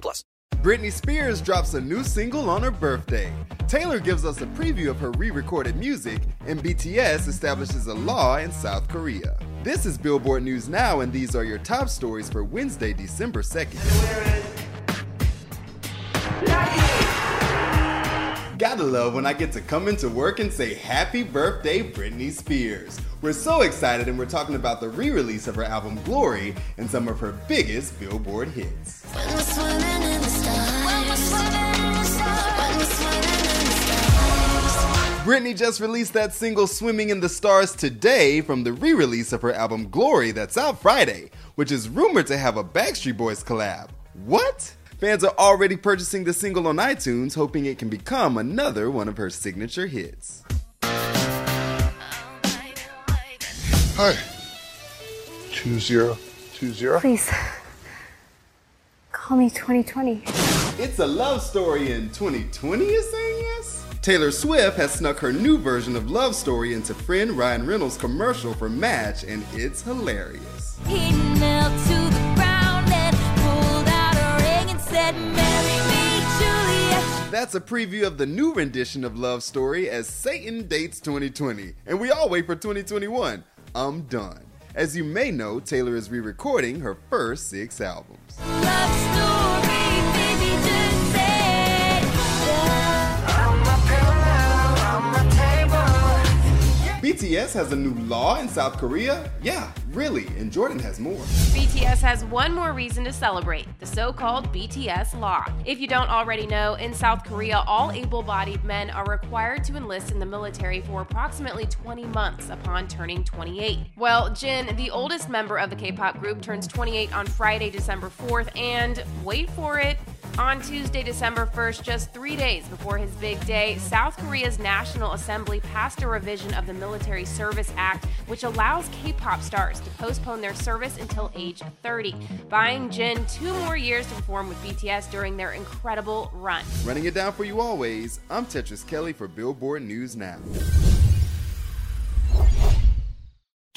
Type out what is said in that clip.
plus. Britney Spears drops a new single on her birthday. Taylor gives us a preview of her re recorded music, and BTS establishes a law in South Korea. This is Billboard News Now, and these are your top stories for Wednesday, December 2nd. Gotta love when I get to come into work and say happy birthday, Britney Spears. We're so excited, and we're talking about the re release of her album Glory and some of her biggest Billboard hits. Britney just released that single Swimming in the Stars today from the re release of her album Glory that's out Friday, which is rumored to have a Backstreet Boys collab. What? Fans are already purchasing the single on iTunes, hoping it can become another one of her signature hits. Hi. 2020. Please. Call me 2020. It's a love story in 2020, you're saying yes? Taylor Swift has snuck her new version of Love Story into friend Ryan Reynolds' commercial for Match, and it's hilarious. He knelt to the ground and pulled out a ring and said, Marry me, Juliet. That's a preview of the new rendition of Love Story as Satan dates 2020, and we all wait for 2021. I'm done. As you may know, Taylor is re recording her first six albums. BTS has a new law in South Korea? Yeah, really, and Jordan has more. BTS has one more reason to celebrate the so called BTS Law. If you don't already know, in South Korea, all able bodied men are required to enlist in the military for approximately 20 months upon turning 28. Well, Jin, the oldest member of the K pop group, turns 28 on Friday, December 4th, and wait for it. On Tuesday, December 1st, just three days before his big day, South Korea's National Assembly passed a revision of the Military Service Act, which allows K pop stars to postpone their service until age 30, buying Jin two more years to perform with BTS during their incredible run. Running it down for you always, I'm Tetris Kelly for Billboard News Now.